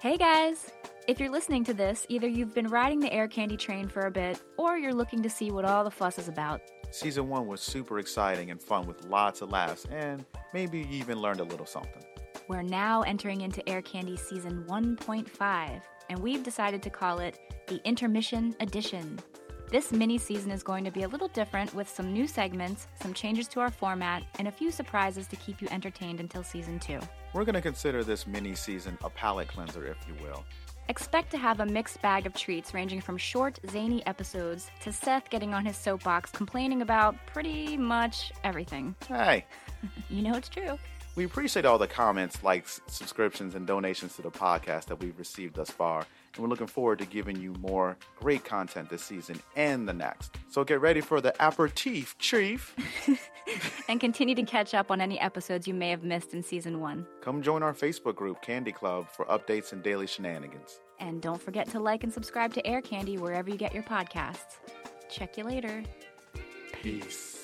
Hey guys! If you're listening to this, either you've been riding the Air Candy train for a bit, or you're looking to see what all the fuss is about. Season 1 was super exciting and fun with lots of laughs, and maybe you even learned a little something. We're now entering into Air Candy Season 1.5, and we've decided to call it the Intermission Edition. This mini season is going to be a little different with some new segments, some changes to our format, and a few surprises to keep you entertained until Season 2. We're going to consider this mini season a palate cleanser, if you will. Expect to have a mixed bag of treats ranging from short, zany episodes to Seth getting on his soapbox complaining about pretty much everything. Hey, You know it's true. We appreciate all the comments, likes, subscriptions, and donations to the podcast that we've received thus far, and we're looking forward to giving you more great content this season and the next. So get ready for the aperitif, chief. And continue to catch up on any episodes you may have missed in season one. Come join our Facebook group, Candy Club, for updates and daily shenanigans. And don't forget to like and subscribe to Air Candy wherever you get your podcasts. Check you later. Peace.